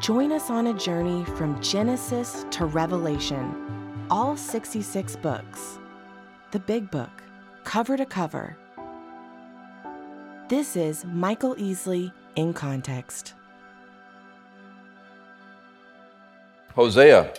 Join us on a journey from Genesis to Revelation, all 66 books, the big book, cover to cover. This is Michael Easley in Context. Hosea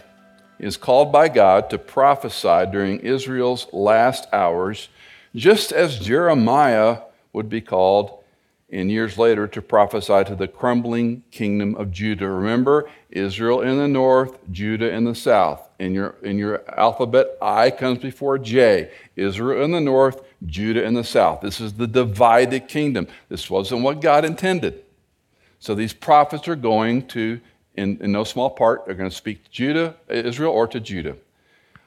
is called by God to prophesy during Israel's last hours, just as Jeremiah would be called in years later to prophesy to the crumbling kingdom of Judah. Remember, Israel in the north, Judah in the south. In your, in your alphabet, I comes before J. Israel in the north, Judah in the south. This is the divided kingdom. This wasn't what God intended. So these prophets are going to, in, in no small part, are going to speak to Judah, Israel, or to Judah.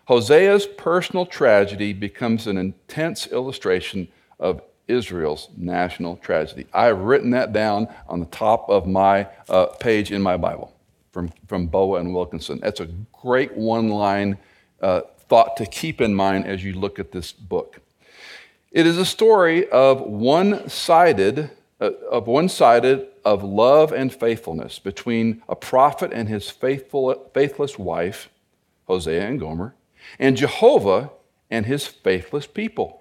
Hosea's personal tragedy becomes an intense illustration of Israel's national tragedy. I've written that down on the top of my uh, page in my Bible from, from Boa and Wilkinson. That's a great one line uh, thought to keep in mind as you look at this book. It is a story of one sided, uh, of one sided of love and faithfulness between a prophet and his faithful, faithless wife, Hosea and Gomer, and Jehovah and his faithless people.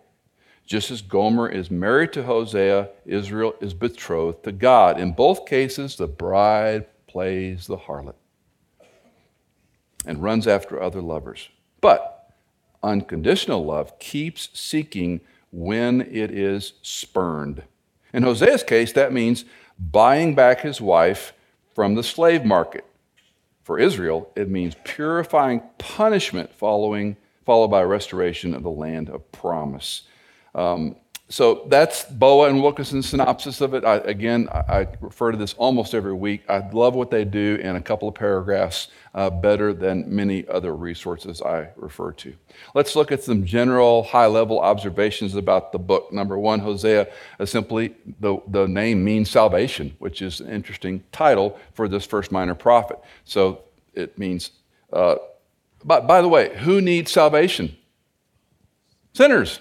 Just as Gomer is married to Hosea, Israel is betrothed to God. In both cases, the bride plays the harlot and runs after other lovers. But unconditional love keeps seeking when it is spurned. In Hosea's case, that means buying back his wife from the slave market. For Israel, it means purifying punishment following, followed by restoration of the land of promise. Um, so that's Boa and Wilkinson's synopsis of it. I, again, I, I, refer to this almost every week. I love what they do in a couple of paragraphs, uh, better than many other resources I refer to. Let's look at some general high level observations about the book. Number one, Hosea, uh, simply the, the name means salvation, which is an interesting title for this first minor prophet. So it means, uh, by, by the way, who needs salvation? Sinners.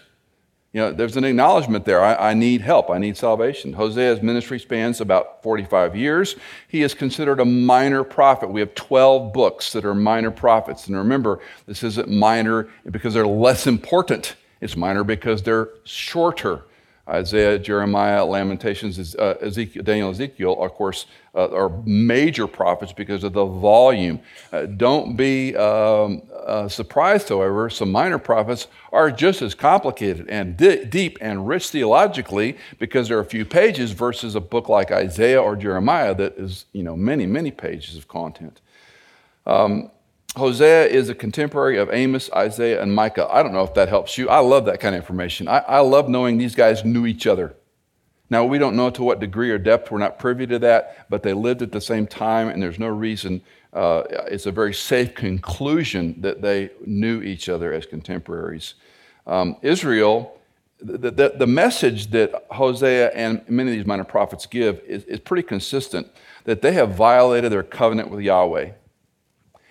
You know, there's an acknowledgement there. I, I, need help. I need salvation. Hosea's ministry spans about 45 years. He is considered a minor prophet. We have 12 books that are minor prophets. And remember, this isn't minor because they're less important. It's minor because they're shorter. Isaiah, Jeremiah, Lamentations, uh, Ezekiel, Daniel, Ezekiel, of course, uh, are major prophets because of the volume. Uh, don't be um, uh, surprised, however, some minor prophets are just as complicated and di- deep and rich theologically because there are a few pages versus a book like Isaiah or Jeremiah that is, you know, many, many pages of content. Um, Hosea is a contemporary of Amos, Isaiah, and Micah. I don't know if that helps you. I love that kind of information. I, I, love knowing these guys knew each other. Now, we don't know to what degree or depth, we're not privy to that, but they lived at the same time, and there's no reason, uh, it's a very safe conclusion that they knew each other as contemporaries. Um, Israel, the, the, the, message that Hosea and many of these minor prophets give is, is pretty consistent that they have violated their covenant with Yahweh.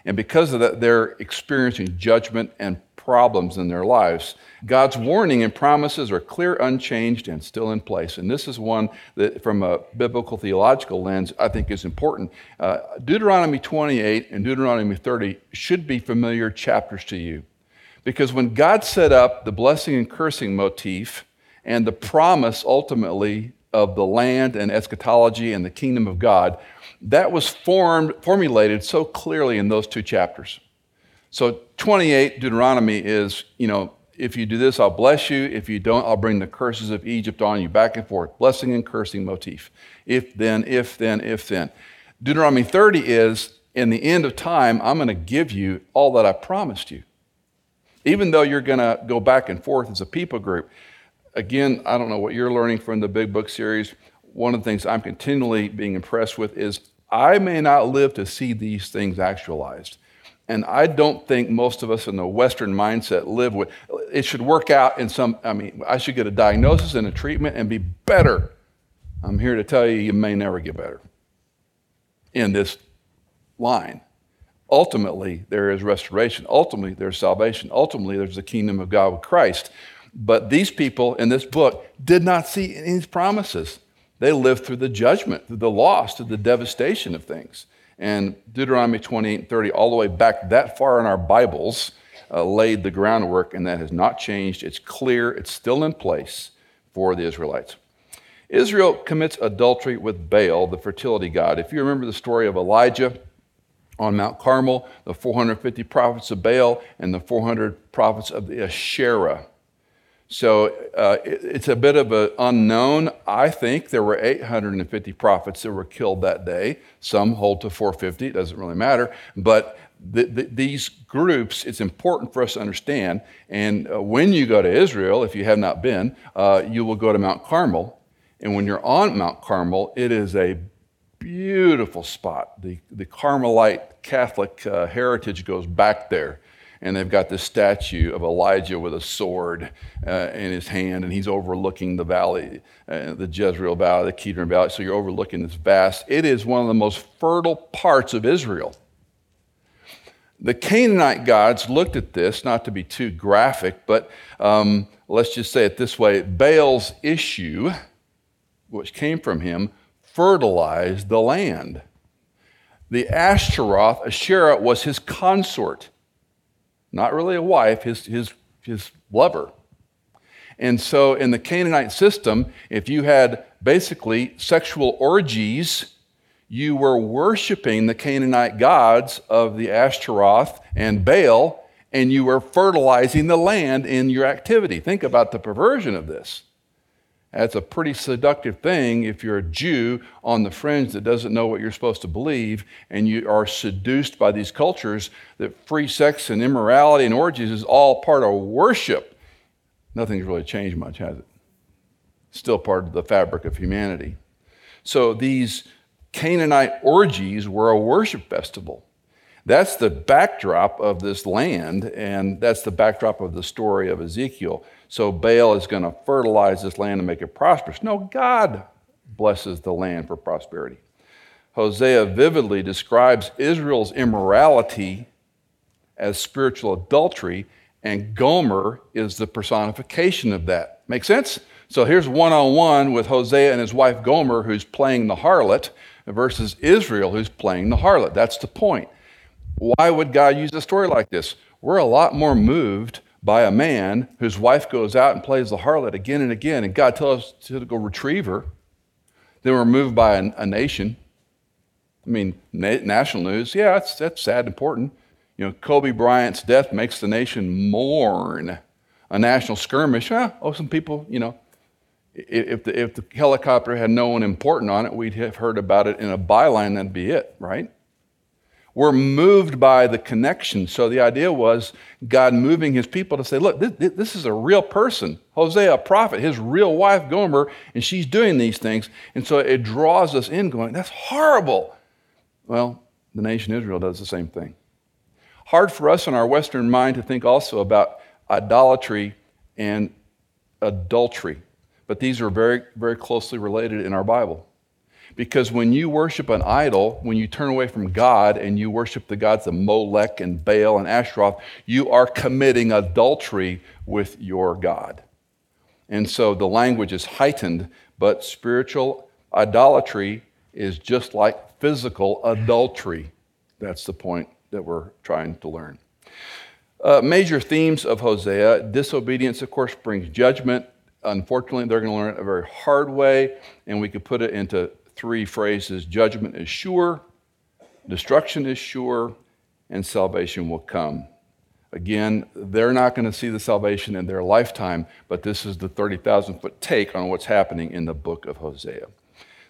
And because of that, they're experiencing judgment and problems in their lives. God's warning and promises are clear, unchanged, and still in place. And this is one that, from a biblical theological lens, I think is important. Uh, Deuteronomy 28 and Deuteronomy 30 should be familiar chapters to you. Because when God set up the blessing and cursing motif and the promise ultimately of the land and eschatology and the kingdom of God, that was formed, formulated so clearly in those two chapters. So 28, Deuteronomy is, you know, if you do this, I'll bless you. If you don't, I'll bring the curses of Egypt on you, back and forth. Blessing and cursing motif. If then, if then, if then. Deuteronomy 30 is, in the end of time, I'm going to give you all that I promised you. Even though you're going to go back and forth as a people group. Again, I don't know what you're learning from the Big Book series one of the things I'm continually being impressed with is I may not live to see these things actualized. And I don't think most of us in the Western mindset live with it should work out in some, I mean, I should get a diagnosis and a treatment and be better. I'm here to tell you, you may never get better in this line. Ultimately, there is restoration. Ultimately, there's salvation. Ultimately, there's the kingdom of God with Christ. But these people in this book did not see any promises. They lived through the judgment, through the loss, through the devastation of things. And Deuteronomy 28 and 30, all the way back that far in our Bibles, uh, laid the groundwork, and that has not changed. It's clear, it's still in place for the Israelites. Israel commits adultery with Baal, the fertility god. If you remember the story of Elijah on Mount Carmel, the 450 prophets of Baal, and the 400 prophets of the Asherah. So uh, it, it's a bit of an unknown. I think there were 850 prophets that were killed that day. Some hold to 450, it doesn't really matter. But the, the, these groups, it's important for us to understand. And uh, when you go to Israel, if you have not been, uh, you will go to Mount Carmel. And when you're on Mount Carmel, it is a beautiful spot. The, the Carmelite Catholic uh, heritage goes back there. And they've got this statue of Elijah with a sword uh, in his hand, and he's overlooking the valley, uh, the Jezreel Valley, the Kidron Valley. So you're overlooking this vast. It is one of the most fertile parts of Israel. The Canaanite gods looked at this, not to be too graphic, but um, let's just say it this way Baal's issue, which came from him, fertilized the land. The Ashtaroth, Asherah, was his consort, not really a wife, his, his, his lover. And so in the Canaanite system, if you had basically sexual orgies, you were worshiping the Canaanite gods of the Ashtaroth and Baal, and you were fertilizing the land in your activity. Think about the perversion of this. That's a pretty seductive thing if you're a Jew on the fringe that doesn't know what you're supposed to believe and you are seduced by these cultures that free sex and immorality and orgies is all part of worship. Nothing's really changed much, has it? Still part of the fabric of humanity. So these Canaanite orgies were a worship festival. That's the backdrop of this land, and that's the backdrop of the story of Ezekiel. So Baal is going to fertilize this land and make it prosperous. No, God blesses the land for prosperity. Hosea vividly describes Israel's immorality as spiritual adultery, and Gomer is the personification of that. Make sense? So here's one on one with Hosea and his wife Gomer, who's playing the harlot, versus Israel, who's playing the harlot. That's the point. Why would God use a story like this? We're a lot more moved by a man whose wife goes out and plays the harlot again and again, and God tells us to go retrieve her than we're moved by a, a nation. I mean, na- national news, yeah, that's, that's sad and important. You know, Kobe Bryant's death makes the nation mourn. A national skirmish, oh, some people, you know, if the, if the helicopter had no one important on it, we'd have heard about it in a byline, that'd be it, right? We're moved by the connection. So the idea was God moving his people to say, look, this, this is a real person. Hosea, a prophet, his real wife, Gomer, and she's doing these things. And so it draws us in, going, that's horrible. Well, the nation Israel does the same thing. Hard for us in our Western mind to think also about idolatry and adultery. But these are very, very closely related in our Bible. Because when you worship an idol, when you turn away from God and you worship the gods of Molech and Baal and Ashtaroth, you are committing adultery with your God. And so the language is heightened, but spiritual idolatry is just like physical adultery. That's the point that we're trying to learn. Uh, major themes of Hosea disobedience, of course, brings judgment unfortunately, they're going to learn it a very hard way, and we could put it into three phrases judgment is sure, destruction is sure, and salvation will come. Again, they're not going to see the salvation in their lifetime, but this is the 30,000 foot take on what's happening in the book of Hosea.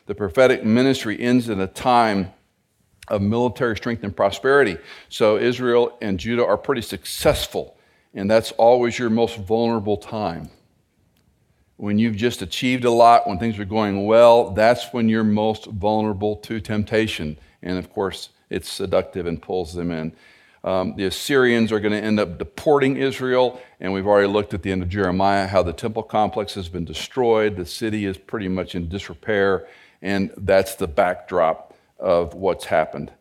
The prophetic ministry ends in a time of military strength and prosperity. So Israel and Judah are pretty successful, and that's always your most vulnerable time when you've just achieved a lot, when things are going well, that's when you're most vulnerable to temptation. And of course, it's seductive and pulls them in. Um, the Assyrians are going to end up deporting Israel, and we've already looked at the end of Jeremiah how the temple complex has been destroyed. The city is pretty much in disrepair, and that's the backdrop of what's happened.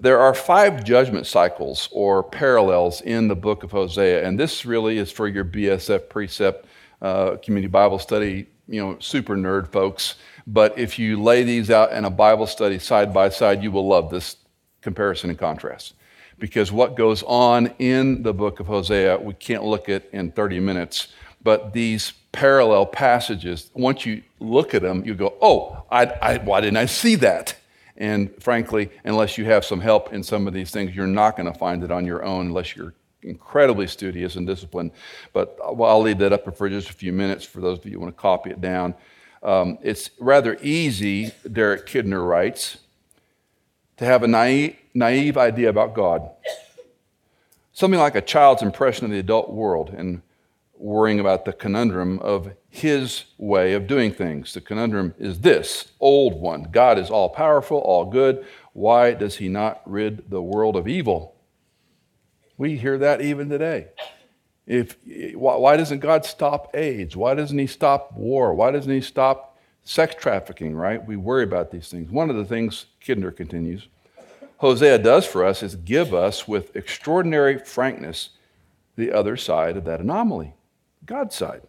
There are five judgment cycles or parallels in the book of Hosea, and this really is for your BSF precept uh, community Bible study, you know, super nerd folks. But if you lay these out in a Bible study side by side, you will love this comparison and contrast. Because what goes on in the book of Hosea, we can't look at in 30 minutes, but these parallel passages, once you look at them, you go, oh, I, I, why didn't I see that? And frankly, unless you have some help in some of these things, you're not going to find it on your own unless you're incredibly studious and disciplined. But I'll leave that up for just a few minutes for those of you who want to copy it down. Um, it's rather easy, Derek Kidner writes, to have a naive, naive idea about God. Something like a child's impression of the adult world and worrying about the conundrum of his way of doing things. The conundrum is this old one God is all powerful, all good. Why does he not rid the world of evil? We hear that even today. If, why doesn't God stop AIDS? Why doesn't He stop war? Why doesn't He stop sex trafficking, right? We worry about these things. One of the things, Kidner continues, Hosea does for us is give us with extraordinary frankness the other side of that anomaly, God's side.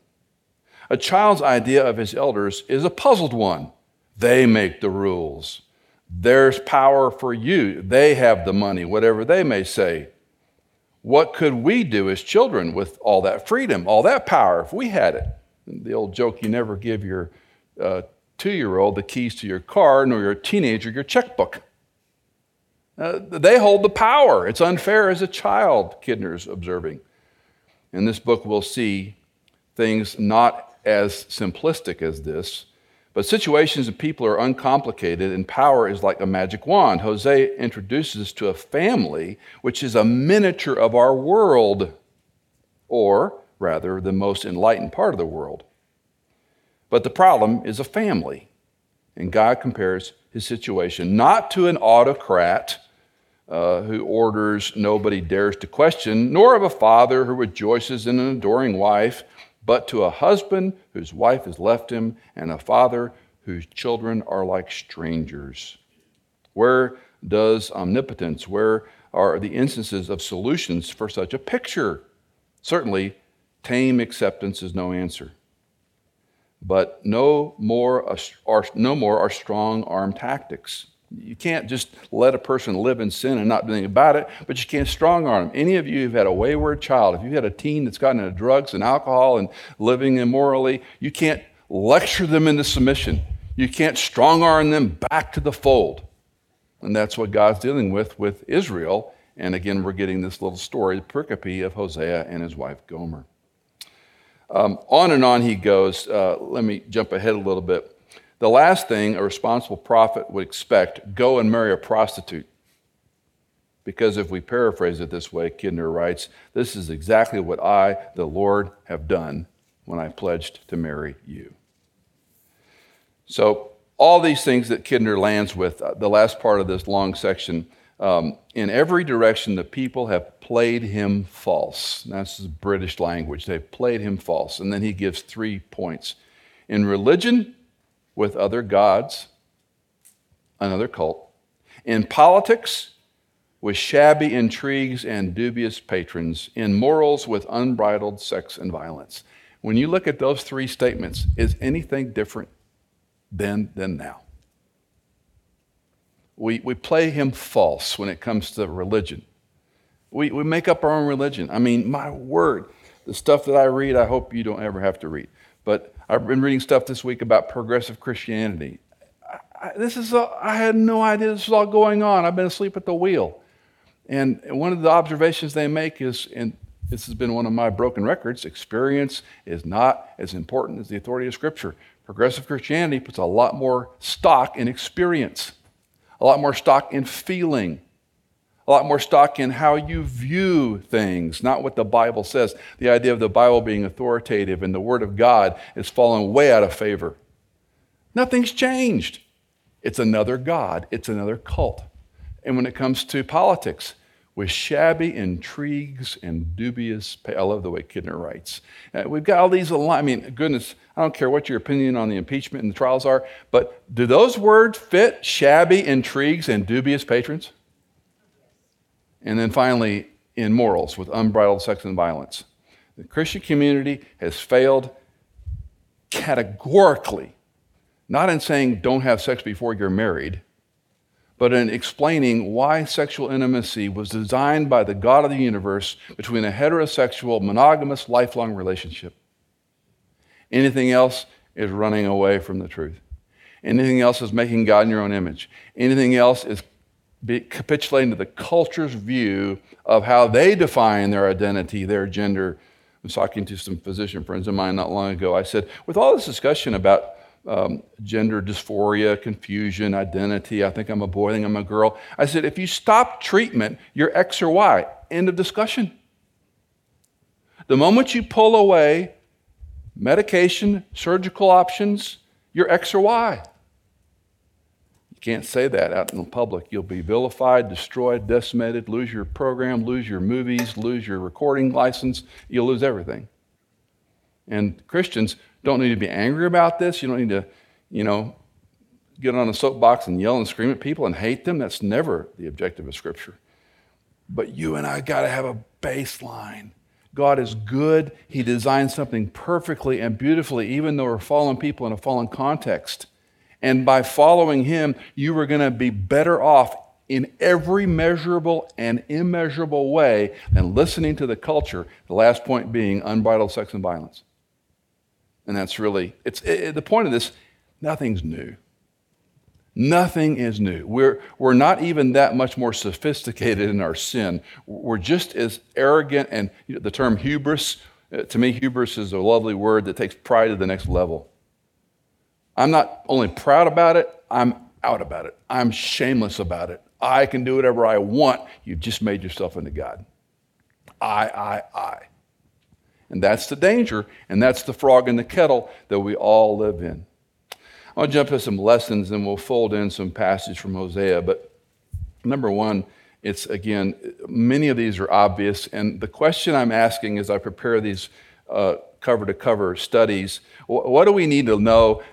A child's idea of his elders is a puzzled one. They make the rules. There's power for you. They have the money, whatever they may say. What could we do as children with all that freedom, all that power, if we had it? The old joke you never give your uh, two year old the keys to your car, nor your teenager your checkbook. Uh, they hold the power. It's unfair as a child, Kidner's observing. In this book, we'll see things not as simplistic as this, but situations and people are uncomplicated, and power is like a magic wand. Hosea introduces us to a family which is a miniature of our world, or rather, the most enlightened part of the world. But the problem is a family, and God compares his situation not to an autocrat uh, who orders nobody dares to question, nor of a father who rejoices in an adoring wife but to a husband whose wife has left him, and a father whose children are like strangers. Where does omnipotence, where are the instances of solutions for such a picture? Certainly, tame acceptance is no answer. But no more are, no more are strong arm tactics. You can't just let a person live in sin and not do anything about it, but you can't strong arm them. Any of you who've had a wayward child, if you've had a teen that's gotten into drugs and alcohol and living immorally, you can't lecture them into submission. You can't strong arm them back to the fold. And that's what God's dealing with with Israel. And again, we're getting this little story, the pericope of Hosea and his wife Gomer. Um, on and on he goes. Uh, let me jump ahead a little bit. The last thing a responsible prophet would expect go and marry a prostitute. Because if we paraphrase it this way, Kidner writes, This is exactly what I, the Lord, have done when I pledged to marry you. So, all these things that Kidner lands with, uh, the last part of this long section, um, in every direction the people have played him false. That's the British language. They've played him false. And then he gives three points. In religion, with other gods, another cult. In politics, with shabby intrigues and dubious patrons. In morals, with unbridled sex and violence. When you look at those three statements, is anything different then than now? We, we play him false when it comes to religion. We, we make up our own religion. I mean, my word, the stuff that I read, I hope you don't ever have to read. But I've been reading stuff this week about progressive Christianity. I, this is a, I had no idea this was all going on. I've been asleep at the wheel. And one of the observations they make is, and this has been one of my broken records, experience is not as important as the authority of Scripture. Progressive Christianity puts a lot more stock in experience, a lot more stock in feeling, a lot more stock in how you view things, not what the Bible says. The idea of the Bible being authoritative and the Word of God is falling way out of favor. Nothing's changed. It's another God, it's another cult. And when it comes to politics, with shabby intrigues and dubious pay. I love the way Kidner writes. Uh, we've got all these, I mean, goodness, I don't care what your opinion on the impeachment and the trials are, but do those words fit shabby intrigues and dubious patrons? And then finally, in morals with unbridled sex and violence. The Christian community has failed categorically, not in saying don't have sex before you're married, but in explaining why sexual intimacy was designed by the God of the universe between a heterosexual, monogamous, lifelong relationship. Anything else is running away from the truth. Anything else is making God in your own image. Anything else is capitulating to the culture's view of how they define their identity, their gender. I was talking to some physician friends of mine not long ago. I said, with all this discussion about um, gender dysphoria, confusion, identity. I think I'm a boy, I think I'm a girl. I said, if you stop treatment, you're X or Y. End of discussion. The moment you pull away medication, surgical options, you're X or Y. Can't say that out in the public. You'll be vilified, destroyed, decimated, lose your program, lose your movies, lose your recording license. You'll lose everything. And Christians, don't need to be angry about this. You don't need to, you know, get on a soapbox and yell and scream at people and hate them. That's never the objective of Scripture. But you and I got to have a baseline. God is good. He designed something perfectly and beautifully, even though we're fallen people in a fallen context. And by following Him, you are going to be better off in every measurable and immeasurable way than listening to the culture. The last point being unbridled sex and violence. And that's really, it's it, the point of this nothing's new. Nothing is new. We're, we're not even that much more sophisticated in our sin. We're just as arrogant, and the term hubris, uh, to me, hubris is a lovely word that takes pride to the next level. I'm not only proud about it, I'm out about it. I'm shameless about it. I can do whatever I want. You've just made yourself into God. I, I, I. And that's the danger, and that's the frog in the kettle that we all live in. I'll jump to some lessons and we'll fold in some passage from Hosea. But number one, it's again, many of these are obvious. And the question I'm asking as I prepare these cover to cover studies what do we need to know?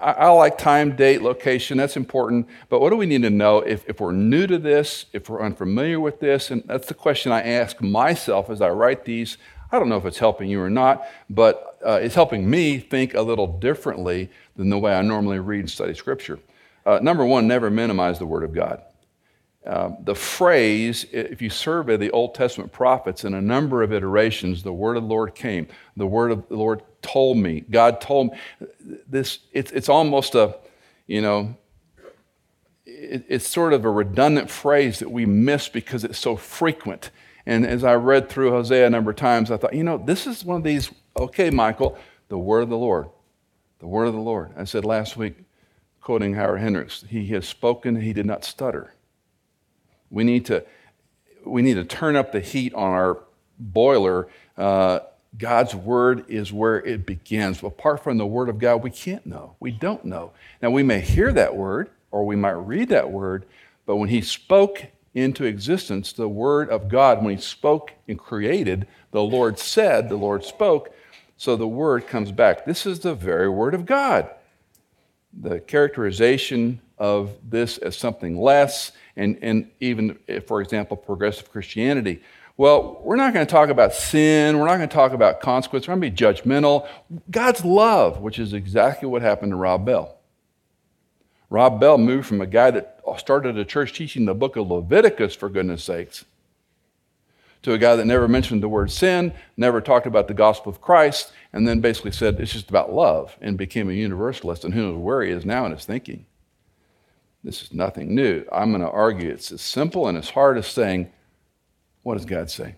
I, I, like time, date, location, that's important. But what do we need to know if, if we're new to this, if we're unfamiliar with this? And that's the question I ask myself as I write these I don't know if it's helping you or not, but uh, it's helping me think a little differently than the way I normally read and study Scripture. Uh, number one, never minimize the Word of God. Uh, the phrase, if you survey the Old Testament prophets in a number of iterations, the word of the Lord came, the word of the Lord told me, God told me. This, it's, it's almost a, you know, it, it's sort of a redundant phrase that we miss because it's so frequent. And as I read through Hosea a number of times, I thought, you know, this is one of these, okay, Michael, the word of the Lord. The word of the Lord. I said last week, quoting Howard Hendricks, he has spoken, he did not stutter. We need to, we need to turn up the heat on our boiler. Uh, God's word is where it begins. Apart from the word of God, we can't know. We don't know. Now, we may hear that word or we might read that word, but when he spoke into existence the Word of God. When He spoke and created, the Lord said, the Lord spoke. So the Word comes back. This is the very Word of God. The characterization of this as something less, and, and even, eh, for example, progressive Christianity. Well, we're not going to talk about sin. We're not going to talk about consequence. We're going to be judgmental. God's love, which is exactly what happened to Rob Bell. Rob Bell moved from a guy that started a church teaching the book of Leviticus, for goodness sakes, to a guy that never mentioned the word sin, never talked about the gospel of Christ, and then basically said it's just about love and became a universalist, and who knows where he is now in his thinking. This is nothing new. I'm going to argue it's as simple and as hard as saying, What does God say?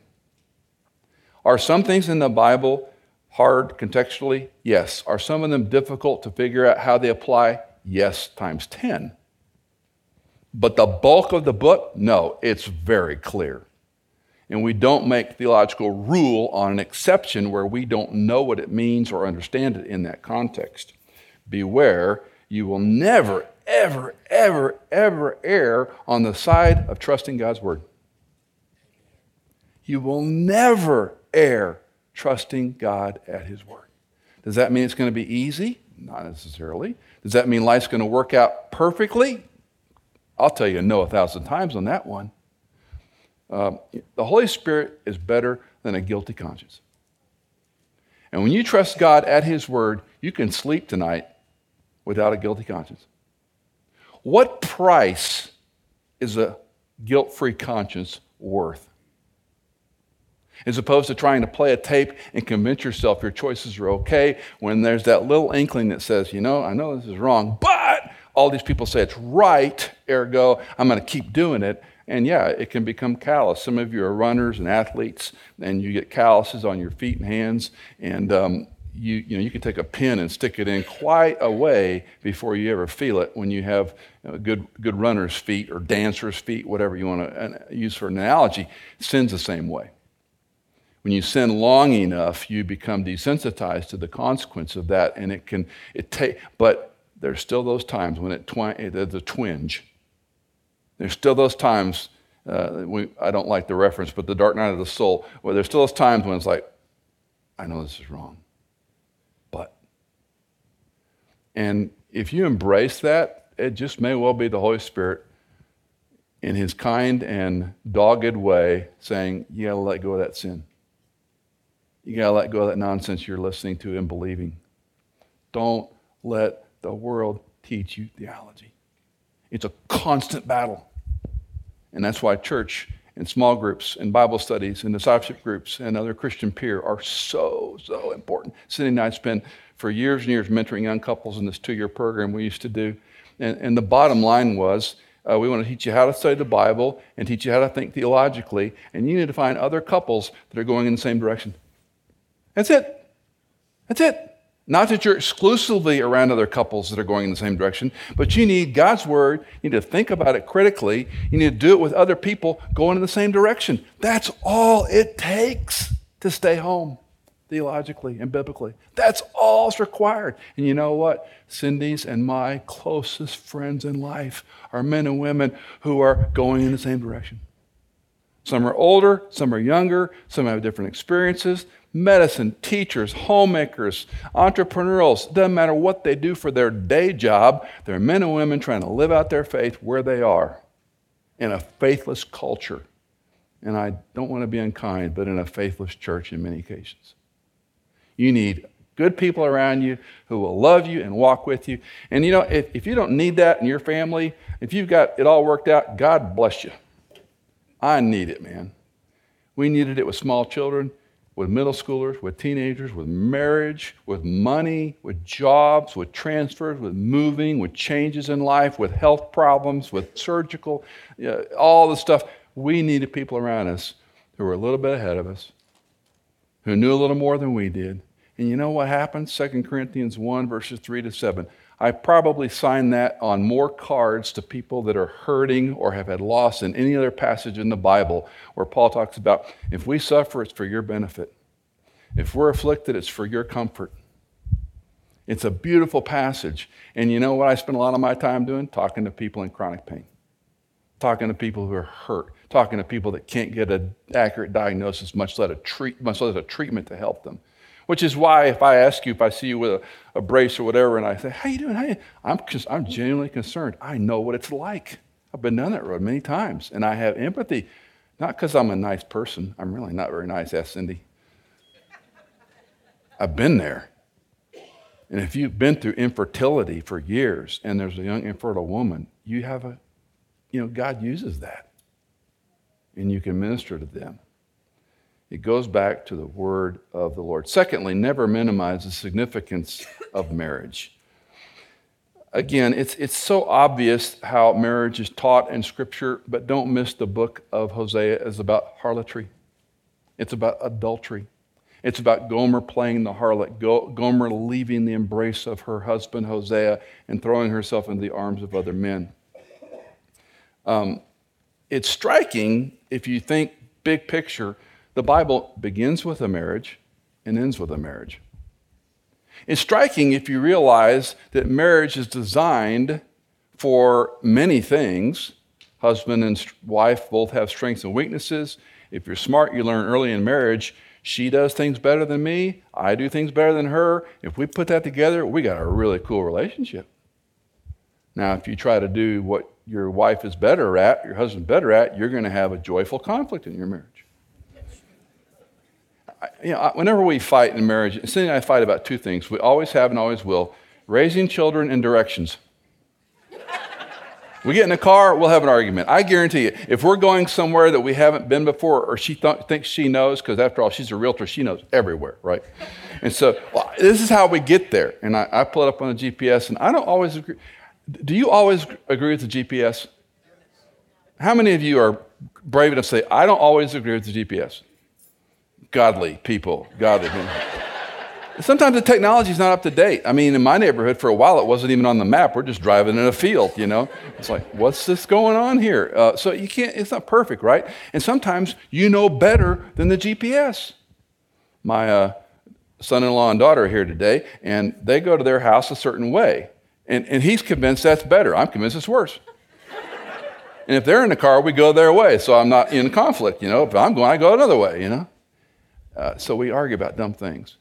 Are some things in the Bible hard contextually? Yes. Are some of them difficult to figure out how they apply? Yes, times 10. But the bulk of the book, no, it's very clear. And we don't make theological rule on an exception where we don't know what it means or understand it in that context. Beware, you will never, ever, ever, ever err on the side of trusting God's word. you will never err trusting God at His word. Does that mean it's going to be easy? Not necessarily. Does that mean life's going to work out perfectly? I'll tell you no a thousand times on that one. Uh, the Holy Spirit is better than a guilty conscience. And when you trust God at His word, you can sleep tonight without a guilty conscience. What price is a guilt free conscience worth? As opposed to trying to play a tape and convince yourself your choices are okay when there's that little inkling that says, you know, I know this is wrong, but all these people say it's right, ergo, I'm going to keep doing it. And yeah, it can become callous. Some of you are runners and athletes, and you get calluses on your feet and hands, and um, you, you, know, you can take a pin and stick it in quite a way before you ever feel it when you have you know, good, good runner's feet or dancer's feet, whatever you want to use for an analogy. Sin's the same way. When you sin long enough, you become desensitized to the consequence of that, and it can, it take, but there's still those times when it twi- there's a twinge. There's still those times, uh, we, I don't like the reference, but the dark night of the soul, where there's still those times when it's like, I know this is wrong. And if you embrace that, it just may well be the Holy Spirit in his kind and dogged way saying, You got to let go of that sin. You got to let go of that nonsense you're listening to and believing. Don't let the world teach you theology. It's a constant battle. And that's why church and small groups and Bible studies and discipleship groups and other Christian peer are so, so important. Cindy and I spent for years and years mentoring young couples in this two year program we used to do. And, and the bottom line was uh, we want to teach you how to study the Bible and teach you how to think theologically. And you need to find other couples that are going in the same direction. That's it. That's it. Not that you're exclusively around other couples that are going in the same direction, but you need God's word. You need to think about it critically. You need to do it with other people going in the same direction. That's all it takes to stay home theologically and biblically. That's all that's required. And you know what? Cindy's and my closest friends in life are men and women who are going in the same direction. Some are older, some are younger, some have different experiences. Medicine, teachers, homemakers, entrepreneurs, doesn't matter what they do for their day job, they're men and women trying to live out their faith where they are in a faithless culture. And I don't want to be unkind, but in a faithless church in many cases. You need good people around you who will love you and walk with you. And you know, if, if you don't need that in your family, if you've got it all worked out, God bless you. I need it, man. We needed it with small children, with middle schoolers, with teenagers, with marriage, with money, with jobs, with transfers, with moving, with changes in life, with health problems, with surgical, you know, all the stuff. We needed people around us who were a little bit ahead of us, who knew a little more than we did, and you know what happens? 2 Corinthians 1, verses 3 to 7. I probably sign that on more cards to people that are hurting or have had loss than any other passage in the Bible where Paul talks about if we suffer, it's for your benefit. If we're afflicted, it's for your comfort. It's a beautiful passage. And you know what I spend a lot of my time doing? Talking to people in chronic pain, talking to people who are hurt, talking to people that can't get an accurate diagnosis, much less a, treat, much less a treatment to help them. Which is why if I ask you, if I see you with a, a brace or whatever, and I say, how you doing? How you? I'm, I'm genuinely concerned. I know what it's like. I've been down that road many times, and I have empathy. Not because I'm a nice person. I'm really not very nice, ask Cindy. I've been there. And if you've been through infertility for years and there's a young infertile woman, you have a, you know, God uses that. And you can minister to them. It goes back to the word of the Lord. Secondly, never minimize the significance of marriage. Again, it's, it's so obvious how marriage is taught in Scripture, but don't miss the book of Hosea is about harlotry. It's about adultery. It's about Gomer playing the harlot, Gomer leaving the embrace of her husband Hosea and throwing herself into the arms of other men. Um, it's striking if you think big picture the Bible begins with a marriage and ends with a marriage. It's striking if you realize that marriage is designed for many things. Husband and wife both have strengths and weaknesses, If you're smart, you learn early in marriage. She does things better than me. I do things better than her. If we put that together, we got a really cool relationship. Now, if you try to do what your wife is better at, your husband's better at, you're going to have a joyful conflict in your marriage. You know, whenever we fight in marriage, Cindy and I fight about two things. We always have and always will raising children and directions. We get in a car, we'll have an argument. I guarantee you, if we're going somewhere that we haven't been before, or she th- thinks she knows, because after all, she's a realtor, she knows everywhere, right? And so well, this is how we get there. And I, I pull it up on the GPS, and I don't always agree. Do you always agree with the GPS? How many of you are brave enough to say, I don't always agree with the GPS? Godly people, godly people. Sometimes the technology is not up to date. I mean, in my neighborhood, for a while, it wasn't even on the map. We're just driving in a field, you know? It's like, what's this going on here? Uh, so you can't, it's not perfect, right? And sometimes you know better than the GPS. My uh, son in law and daughter are here today, and they go to their house a certain way. And, and he's convinced that's better. I'm convinced it's worse. and if they're in the car, we go their way. So I'm not in conflict, you know? If I'm going, I go another way, you know? Uh, so we argue about dumb things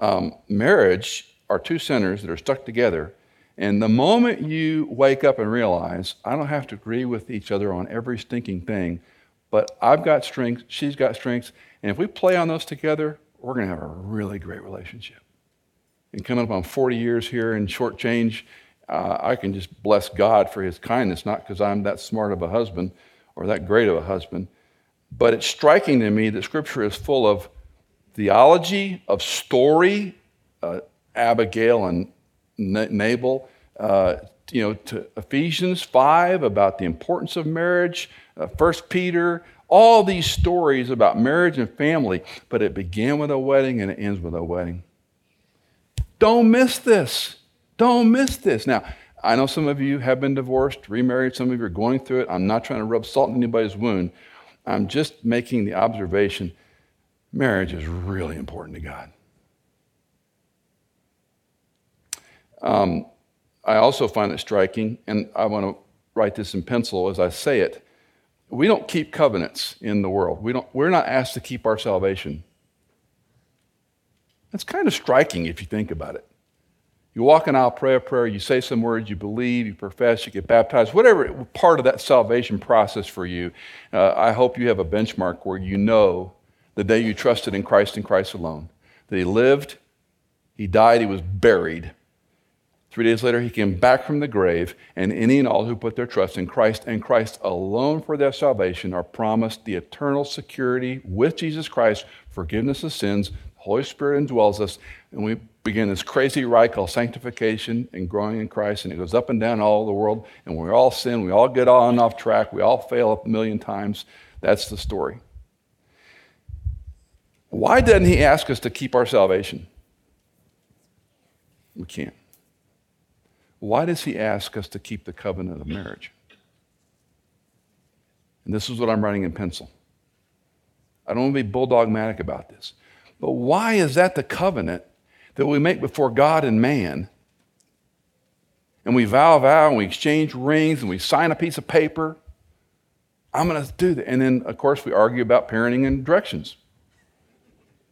um, marriage are two sinners that are stuck together. And the moment you wake up and realize, I don't have to agree with each other on every stinking thing, but I've got strengths, she's got strengths, and if we play on those together, we're going to have a really great relationship. And coming up on 40 years here in short change, uh, I can just bless God for his kindness, not because I'm that smart of a husband or that great of a husband, but it's striking to me that Scripture is full of theology of story, uh, Abigail and Nabal, uh, you know, to Ephesians 5 about the importance of marriage, uh, 1 Peter, all these stories about marriage and family, but it began with a wedding and it ends with a wedding. Don't miss this. Don't miss this. Now, I know some of you have been divorced, remarried, some of you are going through it. I'm not trying to rub salt in anybody's wound. I'm just making the observation Marriage is really important to God. Um, I also find it striking, and I want to write this in pencil as I say it. We don't keep covenants in the world. We don't, we're not asked to keep our salvation. That's kind of striking if you think about it. You walk an aisle, pray a prayer, you say some words, you believe, you profess, you get baptized, whatever part of that salvation process for you. Uh, I hope you have a benchmark where you know the day you trusted in Christ and Christ alone. That he lived, he died, he was buried. Three days later, he came back from the grave, and any and all who put their trust in Christ and Christ alone for their salvation are promised the eternal security with Jesus Christ, forgiveness of sins. The Holy Spirit indwells us, and we begin this crazy ride called sanctification and growing in Christ, and it goes up and down all the world, and we all sin, we all get on and off track, we all fail a million times. That's the story. Why doesn't he ask us to keep our salvation? We can't. Why does he ask us to keep the covenant of marriage? And this is what I'm writing in pencil. I don't want to be bulldogmatic about this. But why is that the covenant that we make before God and man? And we vow vow and we exchange rings and we sign a piece of paper. I'm going to do that. And then, of course, we argue about parenting and directions.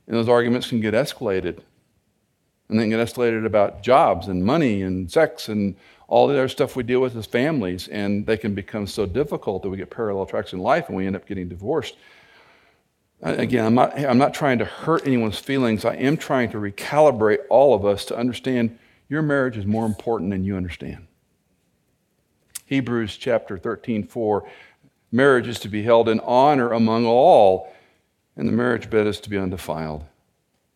And those arguments can get escalated. And then get escalated about jobs and money and sex and all the other stuff we deal with as families. And they can become so difficult that we get parallel tracks in life and we end up getting divorced. Again, I'm not, I'm not trying to hurt anyone's feelings. I am trying to recalibrate all of us to understand your marriage is more important than you understand. Hebrews chapter 13, 4 marriage is to be held in honor among all and the marriage bed is to be undefiled.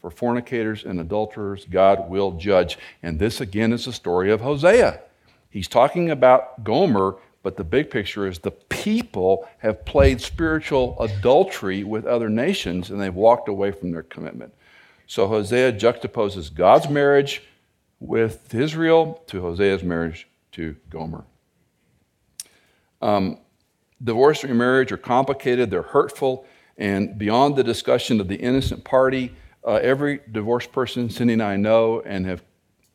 For fornicators and adulterers, God will judge. And this again is the story of Hosea. He's talking about Gomer, but the big picture is the people have played spiritual adultery with other nations and they've walked away from their commitment. So Hosea juxtaposes God's marriage with Israel to Hosea's marriage to Gomer. Um, divorce and remarriage are complicated, they're hurtful, and beyond the discussion of the innocent party, uh, every divorced person Cindy and I know, and have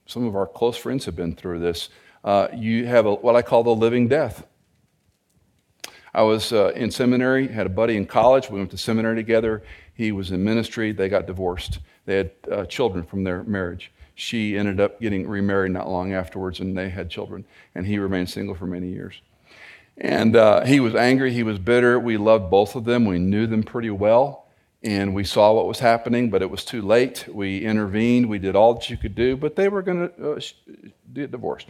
some of our close friends have been through this, uh, you have a, what I call the living death. I was uh, in seminary, had a buddy in college. We went to seminary together. He was in ministry. They got divorced. They had uh, children from their marriage. She ended up getting remarried not long afterwards, and they had children. And he remained single for many years. And uh, he was angry. He was bitter. We loved both of them. We knew them pretty well. And we saw what was happening, but it was too late. We intervened. We did all that you could do, but they were going to uh, get divorced.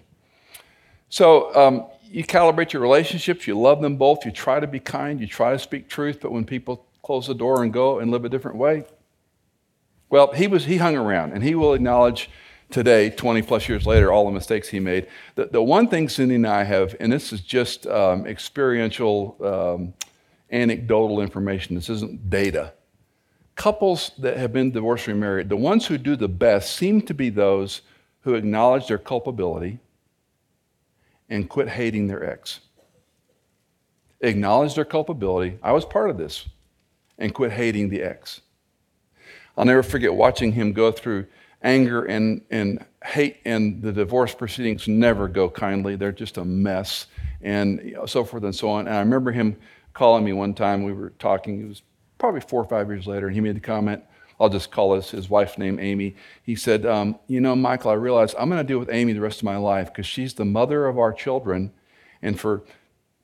So um, you calibrate your relationships. You love them both. You try to be kind. You try to speak truth. But when people close the door and go and live a different way, well, he was he hung around, and he will acknowledge today, 20 plus years later, all the mistakes he made. The, the one thing Cindy and I have, and this is just um, experiential, um, anecdotal information. This isn't data. Couples that have been divorced or remarried, the ones who do the best seem to be those who acknowledge their culpability and quit hating their ex. Acknowledge their culpability. I was part of this. And quit hating the ex. I'll never forget watching him go through anger and, and hate, and the divorce proceedings never go kindly. They're just a mess, and so forth and so on. And I remember him calling me one time. We were talking. It was probably four or five years later, and he made the comment. I'll just call his, his wife's name Amy. He said, um, You know, Michael, I realize I'm going to deal with Amy the rest of my life because she's the mother of our children. And for,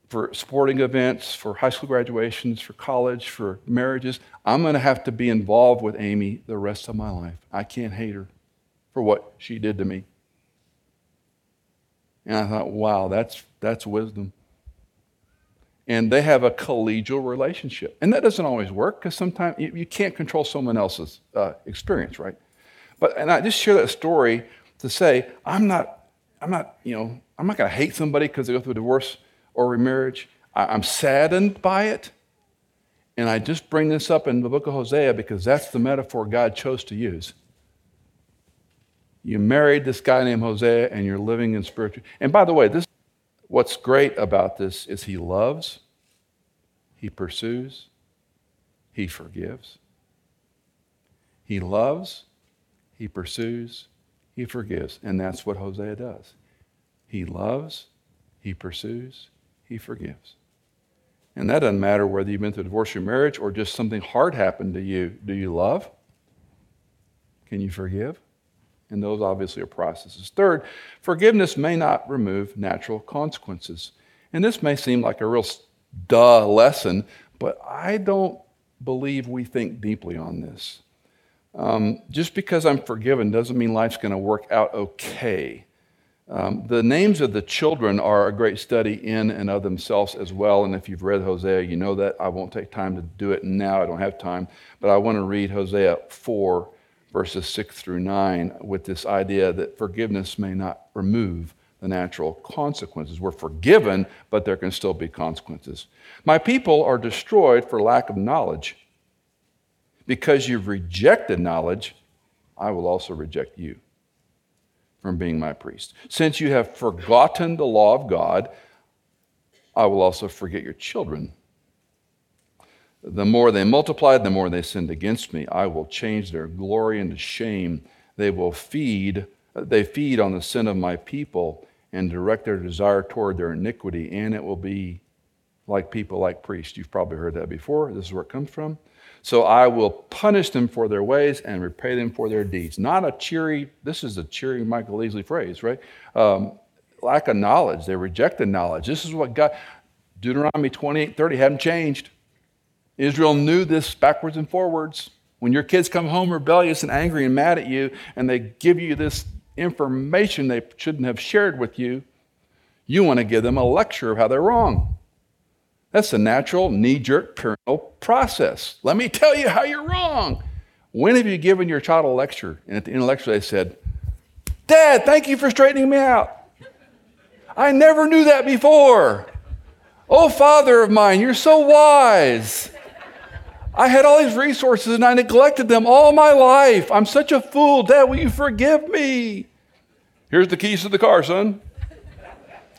for sporting events, for high school graduations, for college, for marriages, I'm going to have to be involved with Amy the rest of my life. I can't hate her for what she did to me. And I thought, wow, that's, that's wisdom and they have a collegial relationship. And that doesn't always work because sometimes you, you, can't control someone else's uh, experience, right? But and I just share that story to say I'm not, I'm not, you know, I'm not going to hate somebody because they go through a divorce or remarriage. I, I'm saddened by it, and I just bring this up in the book of Hosea because that's the metaphor God chose to use. You married this guy named Hosea, and you're living in spiritual. And by the way, this What's great about this is he loves, he pursues, he forgives. He loves, he pursues, he forgives. And that's what Hosea does. He loves, he pursues, he forgives. And that doesn't matter whether you've been through divorce or marriage or just something hard happened to you. Do you love? Can you forgive? And those obviously are processes. Third, forgiveness may not remove natural consequences. And this may seem like a real duh lesson, but I don't believe we think deeply on this. Um, just because I'm forgiven doesn't mean life's going to work out okay. Um, the names of the children are a great study in and of themselves as well. And if you've read Hosea, you know that. I won't take time to do it now. I don't have time. But I want to read Hosea 4, verses 6 through 9 with this idea that forgiveness may not remove the natural consequences. We're forgiven, but there can still be consequences. My people are destroyed for lack of knowledge. Because you've rejected knowledge, I will also reject you from being my priest. Since you have forgotten the law of God, I will also forget your children. The more they multiplied, the more they sinned against me. I will change their glory into shame. They will feed, they feed on the sin of my people and direct their desire toward their iniquity, and it will be like people like priests. You've probably heard that before. This is where it comes from. So I will punish them for their ways and repay them for their deeds. Not a cheery, this is a cheery Michael Easley phrase, right? Um, lack of knowledge. They rejected knowledge. This is what God, Deuteronomy 28 30 hadn't changed. Israel knew this backwards and forwards. When your kids come home rebellious and angry and mad at you, and they give you this information they shouldn't have shared with you, you want to give them a lecture of how they're wrong. That's the natural knee jerk parental process. Let me tell you how you're wrong. When have you given your child a lecture? And at the end of lecture, they said, Dad, thank you for straightening me out. I never knew that before. Oh, Father of mine, you're so wise. I had all these resources and I neglected them all my life. I'm such a fool. Dad, will you forgive me? Here's the keys to the car, son.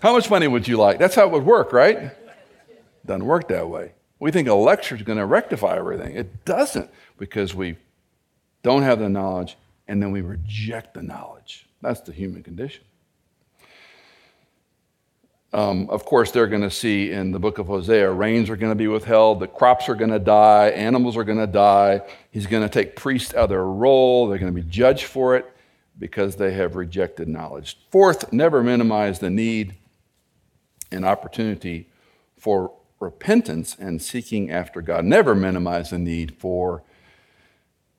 How much money would you like? That's how it would work, right? Doesn't work that way. We think a lecture is going to rectify everything. It doesn't because we don't have the knowledge and then we reject the knowledge. That's the human condition. Um, of course, they're going to see in the book of Hosea rains are going to be withheld, the crops are going to die, animals are going to die. He's going to take priests out of their role, they're going to be judged for it because they have rejected knowledge. Fourth, never minimize the need and opportunity for repentance and seeking after God. Never minimize the need for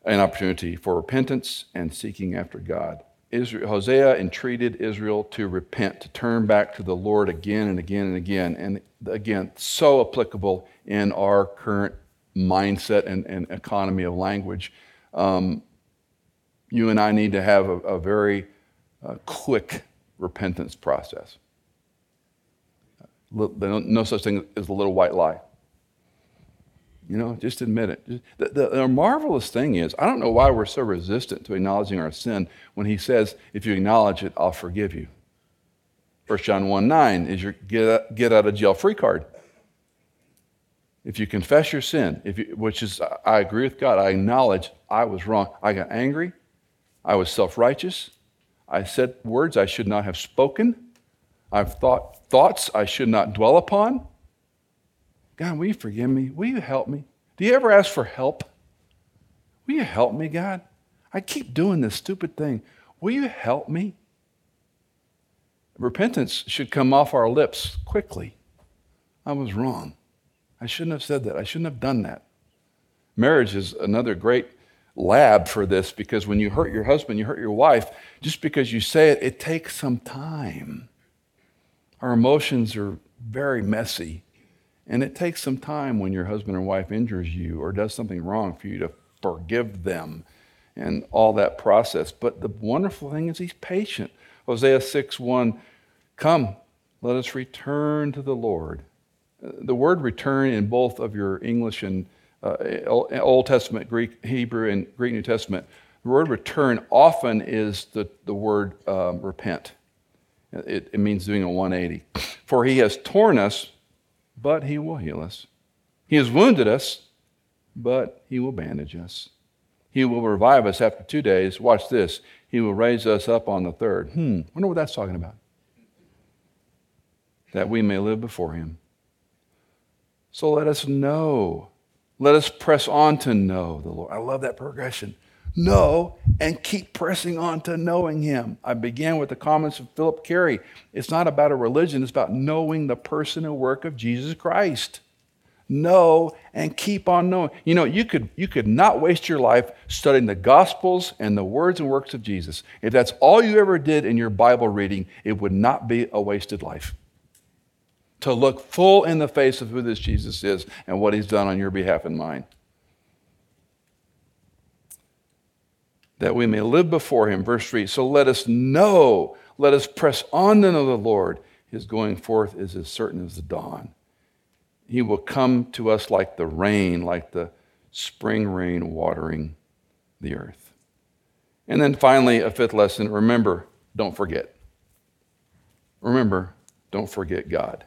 an opportunity for repentance and seeking after God. Israel, Hosea entreated Israel to repent, to turn back to the Lord again and again and again. And again, so applicable in our current mindset and, and economy of language. Um, you and I need to have a, a very uh, quick repentance process. No such thing as a little white lie. You know, just admit it. The, the, the, marvelous thing is, I don't know why we're so resistant to acknowledging our sin when he says, if you acknowledge it, I'll forgive you. 1 John 1 9 is your get, get out of jail free card. If you confess your sin, if you, which is, I agree with God, I acknowledge I was wrong. I got angry. I was self righteous. I said words I should not have spoken. I've thought thoughts I should not dwell upon. God, will you forgive me? Will you help me? Do you ever ask for help? Will you help me, God? I keep doing this stupid thing. Will you help me? Repentance should come off our lips quickly. I was wrong. I shouldn't have said that. I shouldn't have done that. Marriage is another great lab for this because when you hurt your husband, you hurt your wife, just because you say it, it takes some time. Our emotions are very messy. And it takes some time when your husband or wife injures you or does something wrong for you to forgive them and all that process. But the wonderful thing is he's patient. Hosea 6 1, come, let us return to the Lord. The word return in both of your English and uh, Old Testament, Greek, Hebrew, and Greek New Testament, the word return often is the, the word um, repent. It, it means doing a 180. For he has torn us but he will heal us. He has wounded us, but he will bandage us. He will revive us after two days. Watch this. He will raise us up on the third. Hmm, wonder what that's talking about. That we may live before him. So let us know. Let us press on to know the Lord. I love that progression know and keep pressing on to knowing him. I began with the comments of Philip Carey. It's not about a religion, it's about knowing the person and work of Jesus Christ. Know and keep on knowing. You know, you could you could not waste your life studying the gospels and the words and works of Jesus. If that's all you ever did in your Bible reading, it would not be a wasted life. To look full in the face of who this Jesus is and what he's done on your behalf and mine. That we may live before him. Verse 3 So let us know, let us press on to know the Lord. His going forth is as certain as the dawn. He will come to us like the rain, like the spring rain watering the earth. And then finally, a fifth lesson remember, don't forget. Remember, don't forget God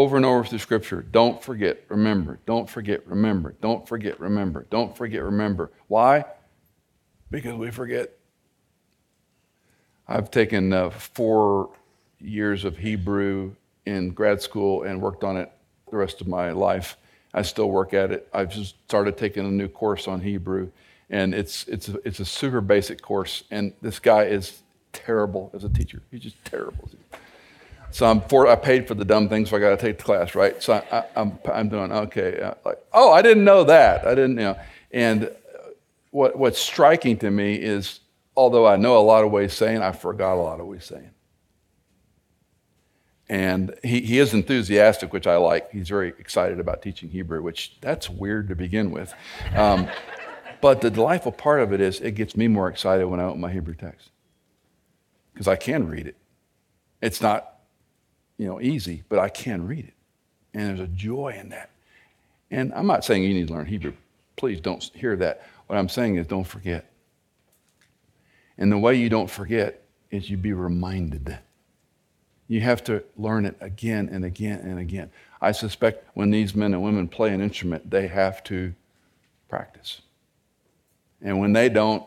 over and over through Scripture. Don't forget, remember. Don't forget, remember. Don't forget, remember. Don't forget, remember. Why? Because we forget. I've taken uh, four years of Hebrew in grad school and worked on it the rest of my life. I still work at it. I've just started taking a new course on Hebrew, and it's it's a, it's a super basic course. And this guy is terrible as a teacher. He's just terrible. So I'm for, I paid for the dumb things, so I got to take the class, right? So I, am I'm, I'm doing okay. Like, oh, I didn't know that. I didn't, you know. And what, what's striking to me is, although I know a lot of ways saying, I forgot a lot of ways saying. And he, he is enthusiastic, which I like. He's very excited about teaching Hebrew, which that's weird to begin with. Um, but the delightful part of it is it gets me more excited when I open my Hebrew text because I can read it. It's not you know, easy, but I can read it. And there's a joy in that. And I'm not saying you need to learn Hebrew. Please don't hear that. What I'm saying is don't forget. And the way you don't forget is you be reminded. You have to learn it again and again and again. I suspect when these men and women play an instrument, they have to practice. And when they don't,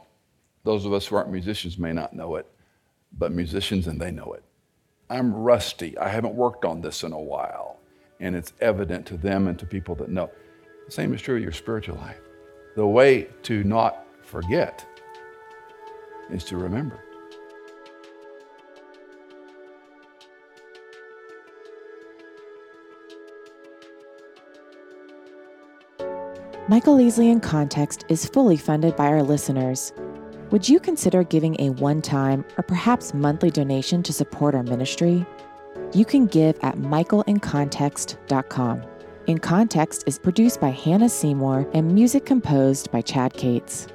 those of us who aren't musicians may not know it, but musicians and they know it. I'm rusty. I haven't worked on this in a while. And it's evident to them and to people that know. The same is true of your spiritual life. The way to not forget is to remember. Michael Easley in Context is fully funded by our listeners. Would you consider giving a one time or perhaps monthly donation to support our ministry? You can give at michaelincontext.com. In Context is produced by Hannah Seymour and music composed by Chad Cates.